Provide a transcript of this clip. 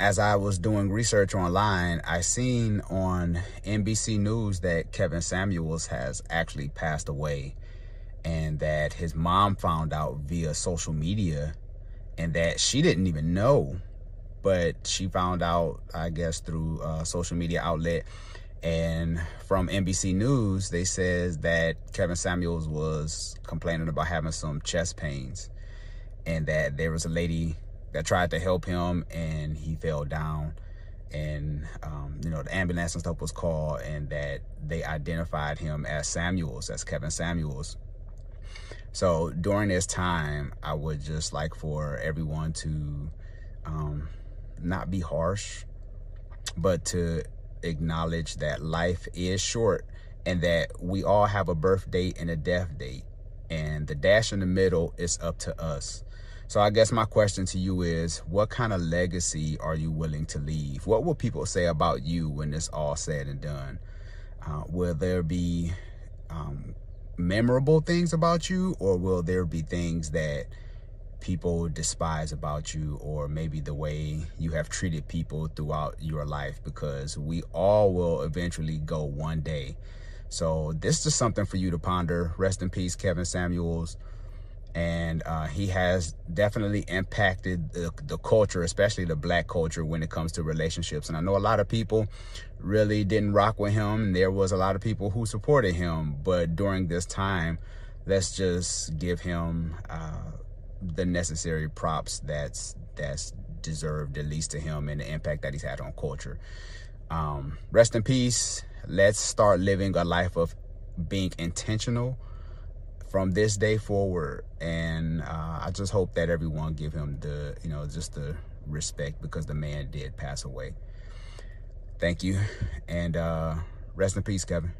as I was doing research online, I seen on NBC News that Kevin Samuels has actually passed away and that his mom found out via social media and that she didn't even know but she found out i guess through a social media outlet. And from nbc news they says that kevin samuels was complaining about having some chest pains and that there was a lady that tried to help him and he fell down and um, you know the ambulance and stuff was called and that they identified him as samuels as kevin samuels so during this time, I would just like for everyone to um, not be harsh, but to acknowledge that life is short and that we all have a birth date and a death date. And the dash in the middle is up to us. So I guess my question to you is what kind of legacy are you willing to leave? What will people say about you when it's all said and done? Uh, will there be um, memorable things about you or will there be things that people despise about you or maybe the way you have treated people throughout your life because we all will eventually go one day so this is something for you to ponder rest in peace kevin samuels and uh, he has definitely impacted the, the culture, especially the black culture, when it comes to relationships. And I know a lot of people really didn't rock with him, and there was a lot of people who supported him. But during this time, let's just give him uh, the necessary props that's that's deserved, at least to him, and the impact that he's had on culture. Um, rest in peace. Let's start living a life of being intentional from this day forward. And uh, I just hope that everyone give him the, you know, just the respect because the man did pass away. Thank you. And uh, rest in peace, Kevin.